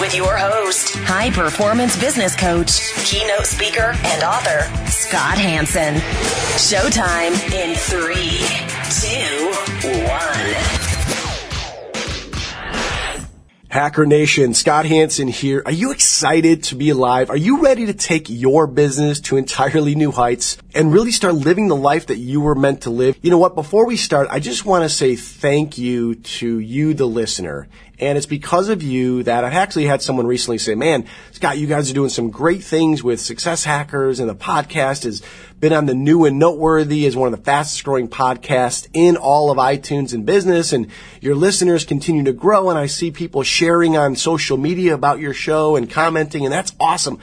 with your host, high performance business coach, keynote speaker, and author, Scott Hanson. Showtime in three, two, one. Hacker Nation, Scott Hanson here. Are you excited to be alive? Are you ready to take your business to entirely new heights and really start living the life that you were meant to live? You know what? Before we start, I just want to say thank you to you, the listener. And it's because of you that I've actually had someone recently say, man, Scott, you guys are doing some great things with success hackers and the podcast has been on the new and noteworthy as one of the fastest growing podcasts in all of iTunes and business. And your listeners continue to grow. And I see people sharing on social media about your show and commenting. And that's awesome.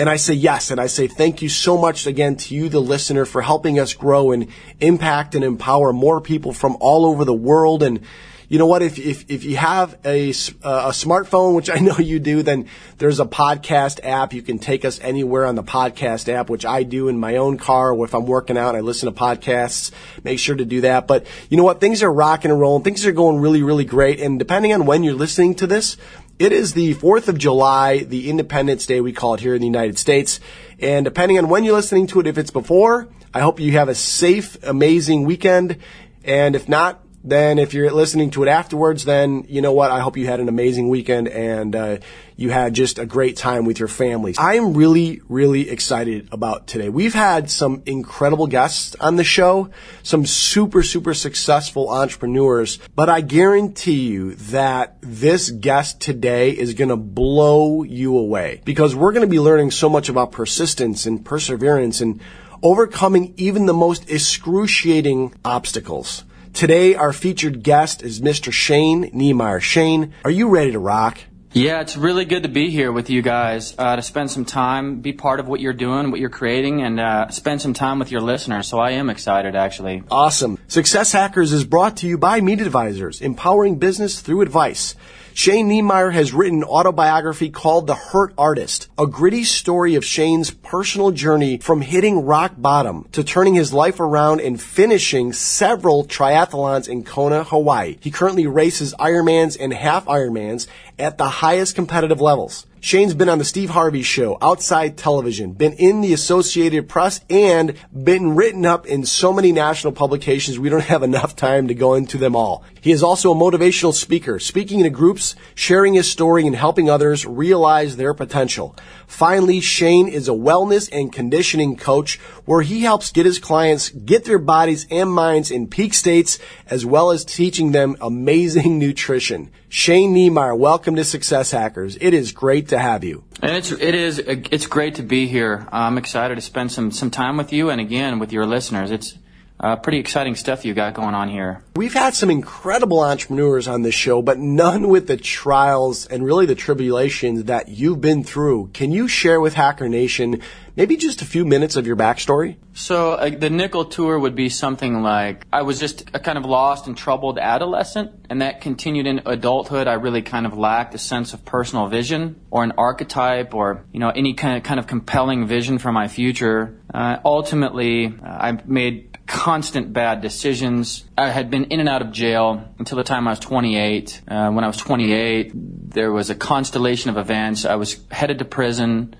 And I say yes. And I say thank you so much again to you, the listener, for helping us grow and impact and empower more people from all over the world. And you know what? If, if, if you have a, uh, a smartphone, which I know you do, then there's a podcast app. You can take us anywhere on the podcast app, which I do in my own car or if I'm working out, I listen to podcasts. Make sure to do that. But you know what? Things are rocking and rolling. Things are going really, really great. And depending on when you're listening to this, it is the 4th of July, the Independence Day, we call it here in the United States. And depending on when you're listening to it, if it's before, I hope you have a safe, amazing weekend. And if not, then if you're listening to it afterwards, then you know what? I hope you had an amazing weekend and uh, you had just a great time with your family. I'm really, really excited about today. We've had some incredible guests on the show, some super, super successful entrepreneurs, but I guarantee you that this guest today is going to blow you away because we're going to be learning so much about persistence and perseverance and overcoming even the most excruciating obstacles. Today, our featured guest is Mr. Shane Niemeyer. Shane, are you ready to rock? Yeah, it's really good to be here with you guys, uh, to spend some time, be part of what you're doing, what you're creating, and uh, spend some time with your listeners. So I am excited, actually. Awesome. Success Hackers is brought to you by Meet Advisors, empowering business through advice. Shane Niemeyer has written an autobiography called The Hurt Artist, a gritty story of Shane's personal journey from hitting rock bottom to turning his life around and finishing several triathlons in Kona, Hawaii. He currently races Ironmans and half Ironmans at the highest competitive levels. Shane's been on the Steve Harvey show, outside television, been in the Associated Press, and been written up in so many national publications we don't have enough time to go into them all. He is also a motivational speaker, speaking to groups, sharing his story, and helping others realize their potential. Finally, Shane is a wellness and conditioning coach where he helps get his clients get their bodies and minds in peak states as well as teaching them amazing nutrition. Shane Niemeyer, welcome to Success Hackers. It is great to have you. And it's it is it's great to be here. I'm excited to spend some some time with you and again with your listeners. It's uh, pretty exciting stuff you got going on here. We've had some incredible entrepreneurs on this show, but none with the trials and really the tribulations that you've been through. Can you share with Hacker Nation maybe just a few minutes of your backstory? So uh, the nickel tour would be something like I was just a kind of lost and troubled adolescent, and that continued in adulthood. I really kind of lacked a sense of personal vision or an archetype or you know any kind of kind of compelling vision for my future. Uh, ultimately, uh, I made constant bad decisions. I had been in and out of jail until the time I was 28. Uh, when I was 28, there was a constellation of events. I was headed to prison,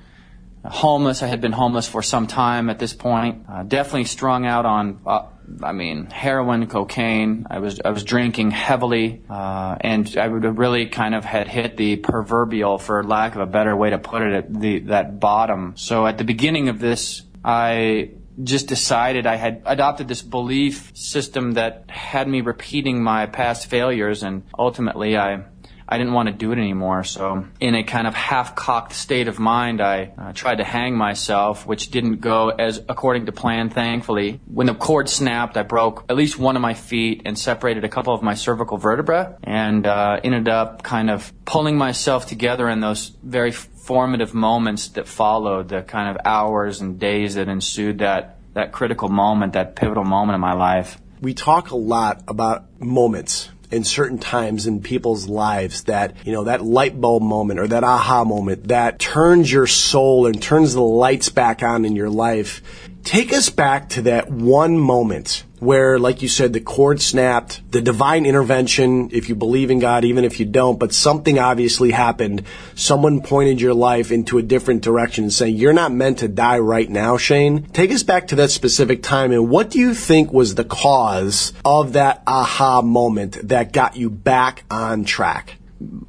homeless. I had been homeless for some time at this point. Uh, definitely strung out on, uh, I mean, heroin, cocaine. I was I was drinking heavily, uh, and I would have really kind of had hit the proverbial, for lack of a better way to put it, the that bottom. So at the beginning of this, I just decided I had adopted this belief system that had me repeating my past failures and ultimately I I didn't want to do it anymore. So, in a kind of half-cocked state of mind, I uh, tried to hang myself, which didn't go as according to plan, thankfully. When the cord snapped, I broke at least one of my feet and separated a couple of my cervical vertebrae, and uh, ended up kind of pulling myself together in those very formative moments that followed, the kind of hours and days that ensued that that critical moment, that pivotal moment in my life. We talk a lot about moments in certain times in people's lives that, you know, that light bulb moment or that aha moment that turns your soul and turns the lights back on in your life. Take us back to that one moment where, like you said, the cord snapped, the divine intervention, if you believe in God, even if you don't, but something obviously happened. Someone pointed your life into a different direction and saying, you're not meant to die right now, Shane. Take us back to that specific time and what do you think was the cause of that aha moment that got you back on track?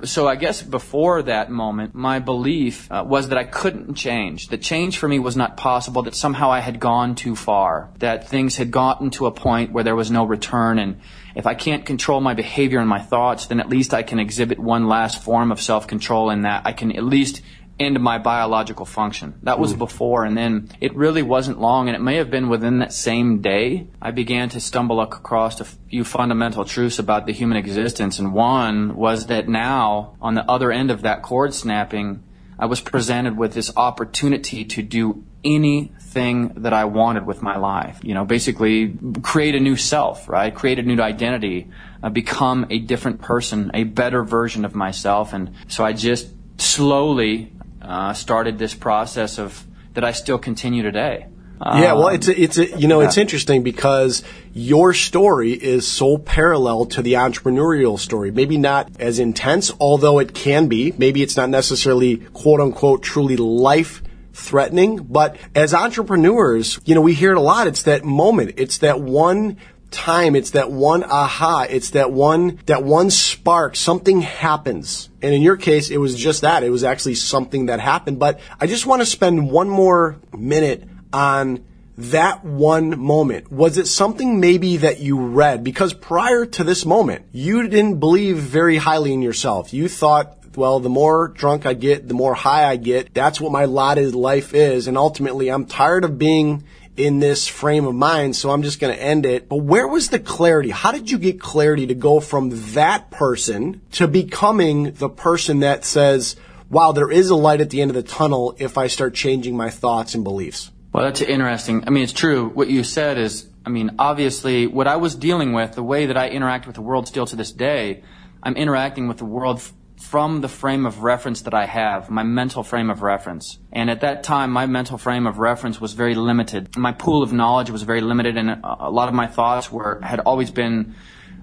So I guess before that moment, my belief uh, was that I couldn't change. That change for me was not possible. That somehow I had gone too far. That things had gotten to a point where there was no return. And if I can't control my behavior and my thoughts, then at least I can exhibit one last form of self-control in that I can at least into my biological function. That was before, and then it really wasn't long, and it may have been within that same day, I began to stumble across a few fundamental truths about the human existence, and one was that now, on the other end of that cord snapping, I was presented with this opportunity to do anything that I wanted with my life. You know, basically create a new self, right? Create a new identity, uh, become a different person, a better version of myself. And so I just slowly uh, started this process of that I still continue today. Yeah, well, it's a, it's a, you know, it's interesting because your story is so parallel to the entrepreneurial story. Maybe not as intense, although it can be. Maybe it's not necessarily quote unquote truly life threatening, but as entrepreneurs, you know, we hear it a lot. It's that moment. It's that one time. It's that one aha. It's that one, that one spark. Something happens. And in your case, it was just that. It was actually something that happened. But I just want to spend one more minute on that one moment? Was it something maybe that you read? Because prior to this moment, you didn't believe very highly in yourself. You thought, well, the more drunk I get, the more high I get. That's what my lot in life is. And ultimately, I'm tired of being in this frame of mind, so I'm just going to end it. But where was the clarity? How did you get clarity to go from that person to becoming the person that says, wow, there is a light at the end of the tunnel if I start changing my thoughts and beliefs? Well, that's interesting. I mean, it's true. What you said is, I mean, obviously, what I was dealing with, the way that I interact with the world still to this day, I'm interacting with the world from the frame of reference that I have, my mental frame of reference. And at that time, my mental frame of reference was very limited. My pool of knowledge was very limited, and a lot of my thoughts were had always been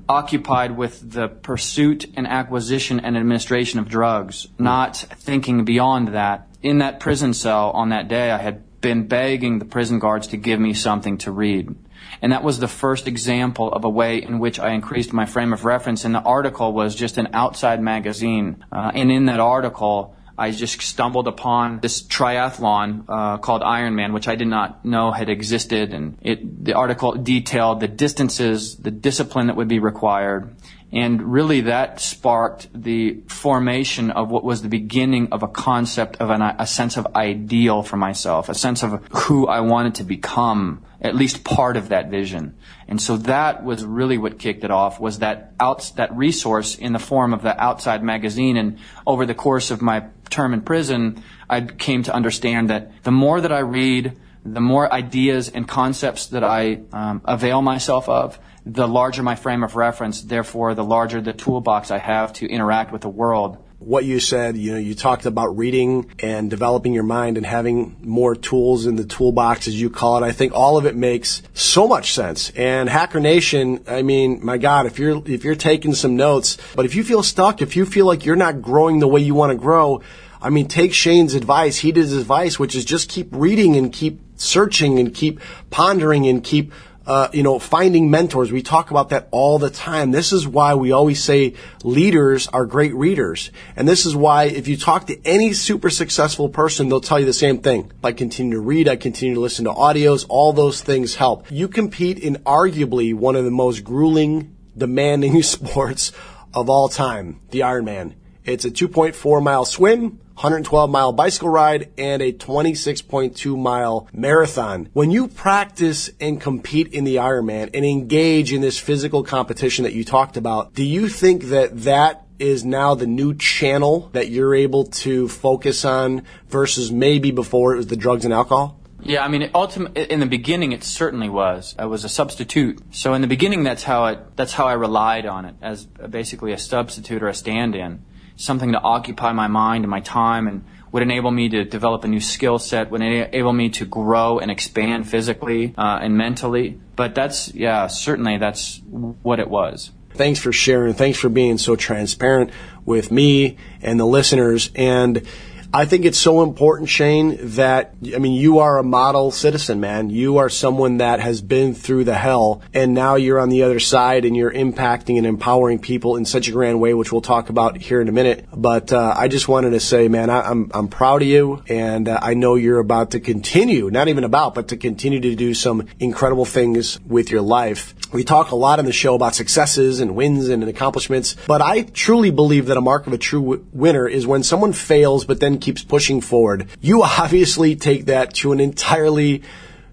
occupied with the pursuit and acquisition and administration of drugs, not thinking beyond that. In that prison cell on that day, I had been begging the prison guards to give me something to read. And that was the first example of a way in which I increased my frame of reference. And the article was just an outside magazine. Uh, and in that article, I just stumbled upon this triathlon uh, called Ironman, which I did not know had existed. And it, the article detailed the distances, the discipline that would be required, and really that sparked the formation of what was the beginning of a concept of an, a sense of ideal for myself, a sense of who I wanted to become, at least part of that vision. And so that was really what kicked it off was that out, that resource in the form of the outside magazine. And over the course of my term in prison, I came to understand that the more that I read, the more ideas and concepts that I um, avail myself of, the larger my frame of reference, therefore the larger the toolbox I have to interact with the world. What you said, you know, you talked about reading and developing your mind and having more tools in the toolbox, as you call it. I think all of it makes so much sense. And Hacker Nation, I mean, my God, if you're, if you're taking some notes, but if you feel stuck, if you feel like you're not growing the way you want to grow, I mean, take Shane's advice, heed his advice, which is just keep reading and keep searching and keep pondering and keep uh, you know, finding mentors. We talk about that all the time. This is why we always say leaders are great readers. And this is why if you talk to any super successful person, they'll tell you the same thing. I continue to read, I continue to listen to audios, all those things help. You compete in arguably one of the most grueling, demanding sports of all time, the Ironman. It's a 2.4 mile swim, 112 mile bicycle ride, and a 26.2 mile marathon. When you practice and compete in the Ironman and engage in this physical competition that you talked about, do you think that that is now the new channel that you're able to focus on versus maybe before it was the drugs and alcohol? Yeah, I mean, ultimately, in the beginning, it certainly was. I was a substitute. So in the beginning, that's how it, that's how I relied on it as basically a substitute or a stand-in, something to occupy my mind and my time, and would enable me to develop a new skill set, would enable me to grow and expand physically uh, and mentally. But that's, yeah, certainly that's what it was. Thanks for sharing. Thanks for being so transparent with me and the listeners. And I think it's so important, Shane, that, I mean, you are a model citizen, man. You are someone that has been through the hell and now you're on the other side and you're impacting and empowering people in such a grand way, which we'll talk about here in a minute. But, uh, I just wanted to say, man, I, am I'm, I'm proud of you and uh, I know you're about to continue, not even about, but to continue to do some incredible things with your life. We talk a lot on the show about successes and wins and accomplishments, but I truly believe that a mark of a true w- winner is when someone fails but then keeps pushing forward. You obviously take that to an entirely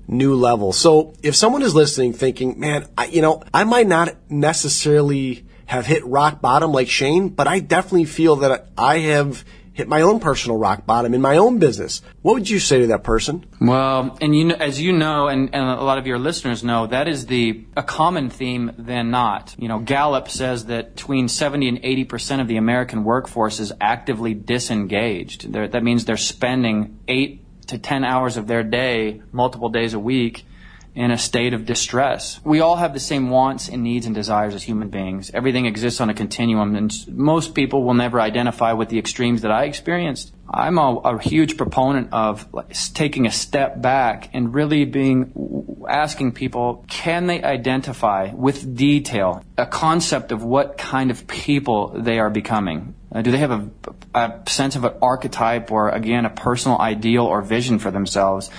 new level. So if someone is listening thinking, man, I, you know, I might not necessarily have hit rock bottom like Shane, but I definitely feel that I have hit my own personal rock bottom in my own business. What would you say to that person? Well, and you know, as you know, and, and a lot of your listeners know, that is the a common theme than not. You know, Gallup says that between 70 and 80 percent of the American workforce is actively disengaged. They're, that means they're spending eight to 10 hours of their day, multiple days a week, in a state of distress. We all have the same wants and needs and desires as human beings. Everything exists on a continuum, and most people will never identify with the extremes that I experienced. I'm a, a huge proponent of taking a step back and really being asking people, can they identify with detail a concept of what kind of people they are becoming? Uh, do they have a, a, sense of an archetype or, again, a personal ideal or vision for themselves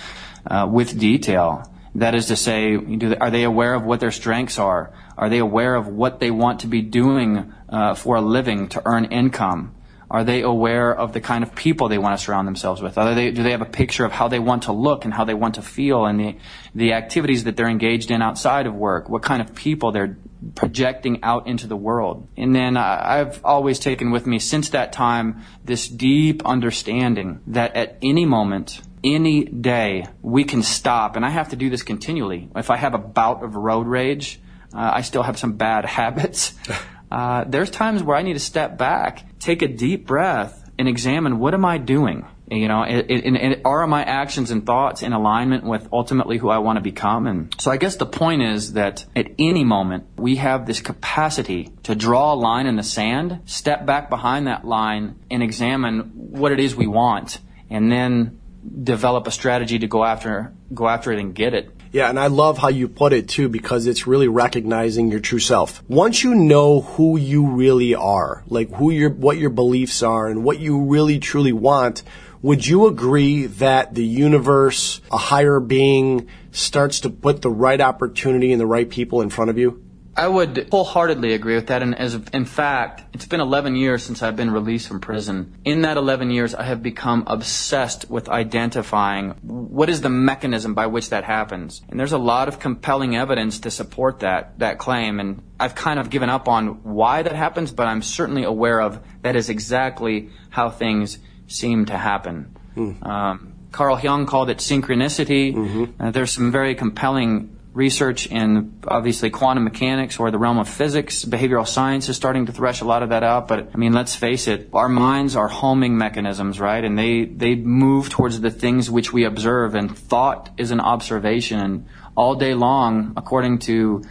uh, with detail? That is to say, are they aware of what their strengths are? Are they aware of what they want to be doing uh, for a living to earn income? Are they aware of the kind of people they want to surround themselves with? Do they have a picture of how they want to look and how they want to feel and the, the activities that they're engaged in outside of work? What kind of people they're projecting out into the world? And then uh, I've always taken with me since that time this deep understanding that at any moment, any day we can stop, and I have to do this continually. If I have a bout of road rage, uh, I still have some bad habits. Uh, there's times where I need to step back, take a deep breath, and examine what am I doing. You know, it, it, it, are my actions and thoughts in alignment with ultimately who I want to become? And so I guess the point is that at any moment we have this capacity to draw a line in the sand, step back behind that line, and examine what it is we want, and then develop a strategy to go after go after it and get it. Yeah, and I love how you put it too because it's really recognizing your true self. Once you know who you really are, like who your what your beliefs are and what you really truly want, would you agree that the universe, a higher being, starts to put the right opportunity and the right people in front of you? I would wholeheartedly agree with that. And as in fact, it's been 11 years since I've been released from prison. In that 11 years, I have become obsessed with identifying what is the mechanism by which that happens. And there's a lot of compelling evidence to support that that claim. And I've kind of given up on why that happens, but I'm certainly aware of that is exactly how things seem to happen. Mm. Um, Carl Jung called it synchronicity. Mm-hmm. Uh, there's some very compelling research in obviously quantum mechanics or the realm of physics. Behavioral science is starting to thresh a lot of that out. But I mean, let's face it, our minds are homing mechanisms, right? And they, they move towards the things which we observe and thought is an observation. And all day long, according to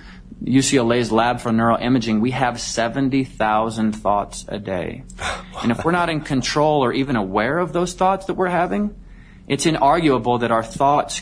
UCLA's lab for neuroimaging, we have 70,000 thoughts a day. And if we're not in control or even aware of those thoughts that we're having, it's inarguable that our thoughts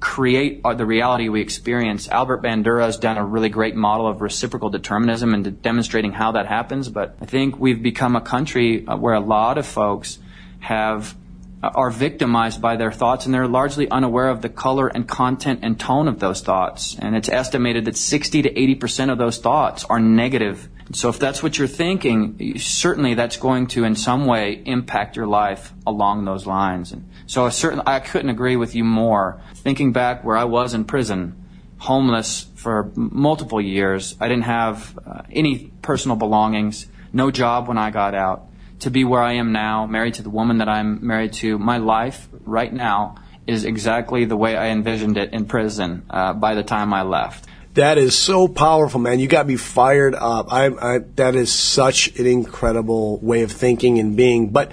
create the reality we experience. Albert Bandura has done a really great model of reciprocal determinism and demonstrating how that happens. But I think we've become a country uh, where a lot of folks have uh, are victimized by their thoughts and they're largely unaware of the color and content and tone of those thoughts. And it's estimated that 60 to 80% of those thoughts are negative so if that's what you're thinking, certainly that's going to in some way impact your life along those lines. And so I certainly I couldn't agree with you more. Thinking back where I was in prison, homeless for multiple years, I didn't have uh, any personal belongings, no job when I got out. To be where I am now, married to the woman that I'm married to, my life right now is exactly the way I envisioned it in prison uh, by the time I left. That is so powerful, man. You got me fired up. I, I, that is such an incredible way of thinking and being. But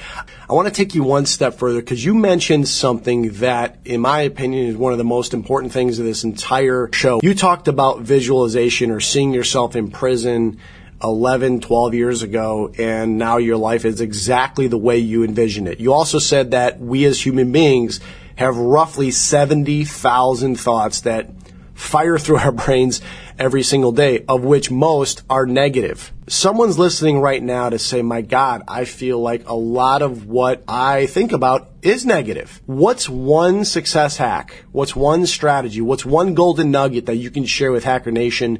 I want to take you one step further because you mentioned something that, in my opinion, is one of the most important things of this entire show. You talked about visualization or seeing yourself in prison 11, 12 years ago, and now your life is exactly the way you envision it. You also said that we as human beings have roughly 70,000 thoughts that fire through our brains every single day, of which most are negative. Someone's listening right now to say, my God, I feel like a lot of what I think about is negative. What's one success hack? What's one strategy? What's one golden nugget that you can share with Hacker Nation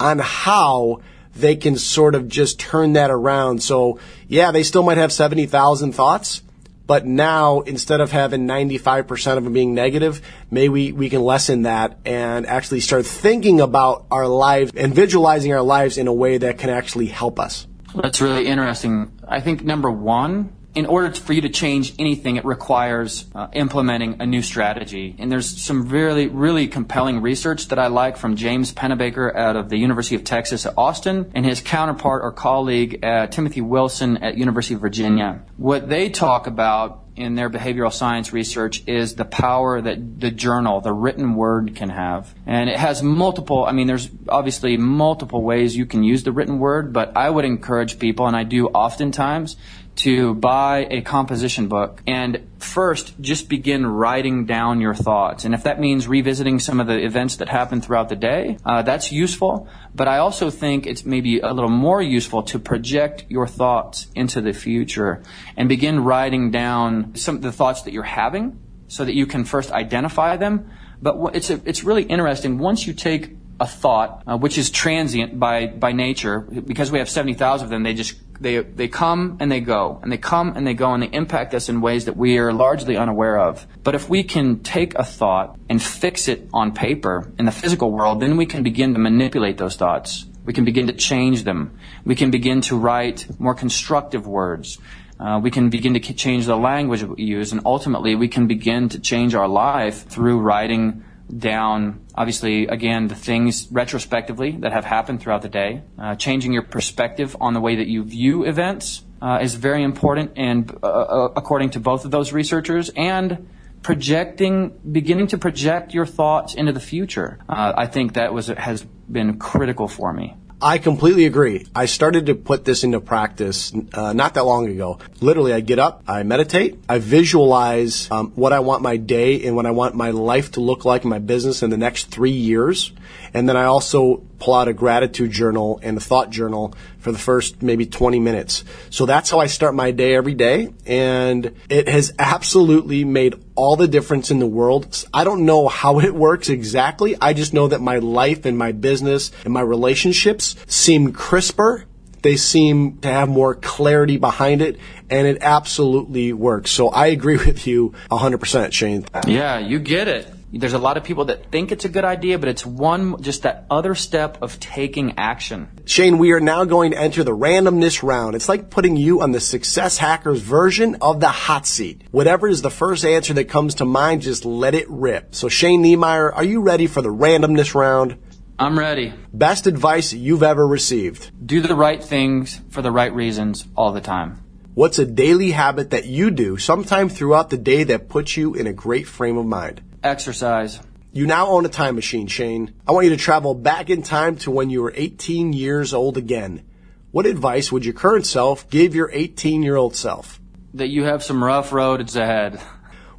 on how they can sort of just turn that around? So yeah, they still might have 70,000 thoughts, but now, instead of having 95% of them being negative, maybe we, we can lessen that and actually start thinking about our lives and visualizing our lives in a way that can actually help us. That's really interesting. I think number one, in order for you to change anything, it requires uh, implementing a new strategy. And there's some really, really compelling research that I like from James Pennebaker out of the University of Texas at Austin and his counterpart or colleague uh, Timothy Wilson at University of Virginia. What they talk about in their behavioral science research is the power that the journal, the written word can have. And it has multiple, I mean, there's obviously multiple ways you can use the written word, but I would encourage people, and I do oftentimes, to buy a composition book and first just begin writing down your thoughts. And if that means revisiting some of the events that happened throughout the day, uh, that's useful. But I also think it's maybe a little more useful to project your thoughts into the future and begin writing down some of the thoughts that you're having so that you can first identify them. But it's, a, it's really interesting. Once you take a thought, uh, which is transient by, by nature, because we have 70,000 of them, they just they, they come and they go, and they come and they go, and they impact us in ways that we are largely unaware of. But if we can take a thought and fix it on paper in the physical world, then we can begin to manipulate those thoughts. We can begin to change them. We can begin to write more constructive words. Uh, we can begin to change the language we use, and ultimately we can begin to change our life through writing down, obviously, again, the things retrospectively that have happened throughout the day. Uh, changing your perspective on the way that you view events uh, is very important, and uh, uh, according to both of those researchers, and projecting, beginning to project your thoughts into the future. Uh, I think that was has been critical for me. I completely agree. I started to put this into practice uh, not that long ago. Literally, I get up, I meditate, I visualize um, what I want my day and what I want my life to look like in my business in the next three years. And then I also pull out a gratitude journal and a thought journal for the first maybe 20 minutes. So that's how I start my day every day. And it has absolutely made all the difference in the world. I don't know how it works exactly. I just know that my life and my business and my relationships seem crisper they seem to have more clarity behind it, and it absolutely works. So I agree with you 100%, Shane. Yeah, you get it. There's a lot of people that think it's a good idea, but it's one, just that other step of taking action. Shane, we are now going to enter the randomness round. It's like putting you on the Success Hackers version of the hot seat. Whatever is the first answer that comes to mind, just let it rip. So Shane Niemeyer, are you ready for the randomness round? I'm ready. Best advice you've ever received? Do the right things for the right reasons all the time. What's a daily habit that you do sometime throughout the day that puts you in a great frame of mind? Exercise. You now own a time machine, Shane. I want you to travel back in time to when you were 18 years old again. What advice would your current self give your 18 year old self? That you have some rough roads ahead.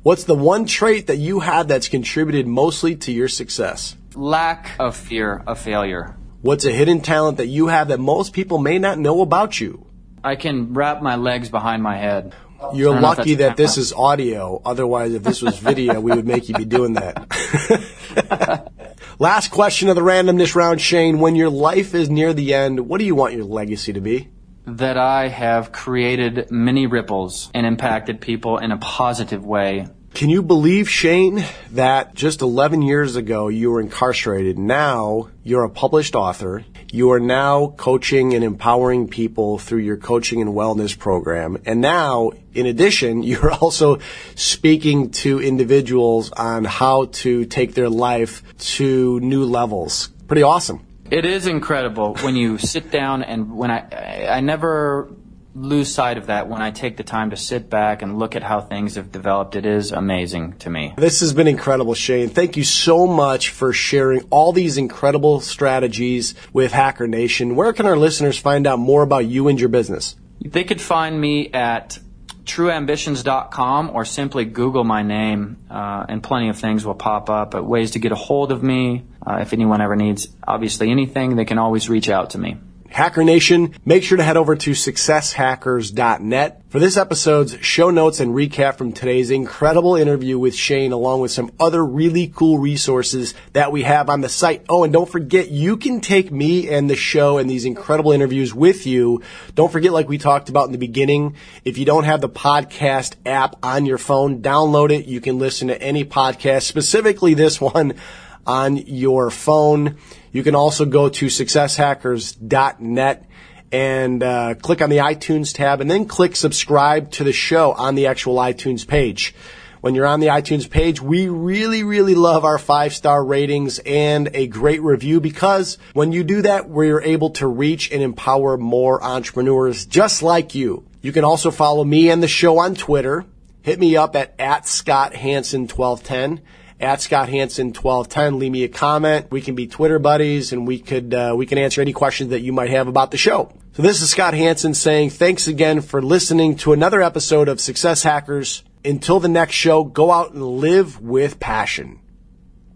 What's the one trait that you have that's contributed mostly to your success? Lack of fear of failure. What's a hidden talent that you have that most people may not know about you? I can wrap my legs behind my head. You're lucky that this is audio. Otherwise, if this was video, we would make you be doing that. Last question of the randomness round, Shane. When your life is near the end, what do you want your legacy to be? That I have created many ripples and impacted people in a positive way. Can you believe, Shane, that just 11 years ago you were incarcerated? Now you're a published author. You are now coaching and empowering people through your coaching and wellness program. And now, in addition, you're also speaking to individuals on how to take their life to new levels. Pretty awesome. It is incredible when you sit down and when I, I never lose sight of that when I take the time to sit back and look at how things have developed. It is amazing to me. This has been incredible, Shane. Thank you so much for sharing all these incredible strategies with Hacker Nation. Where can our listeners find out more about you and your business? They could find me at trueambitions.com or simply Google my name, uh, and plenty of things will pop up. But ways to get a hold of me, uh, if anyone ever needs obviously anything, they can always reach out to me. Hacker Nation, make sure to head over to successhackers.net for this episode's show notes and recap from today's incredible interview with Shane, along with some other really cool resources that we have on the site. Oh, and don't forget, you can take me and the show and these incredible interviews with you. Don't forget, like we talked about in the beginning, if you don't have the podcast app on your phone, download it. You can listen to any podcast, specifically this one on your phone. You can also go to successhackers.net and uh, click on the iTunes tab and then click subscribe to the show on the actual iTunes page. When you're on the iTunes page, we really, really love our five star ratings and a great review because when you do that, we're able to reach and empower more entrepreneurs just like you. You can also follow me and the show on Twitter. Hit me up at, at Scott Hanson 1210 at Scott Hanson 1210. Leave me a comment. We can be Twitter buddies and we could, uh, we can answer any questions that you might have about the show. So this is Scott Hanson saying thanks again for listening to another episode of Success Hackers. Until the next show, go out and live with passion.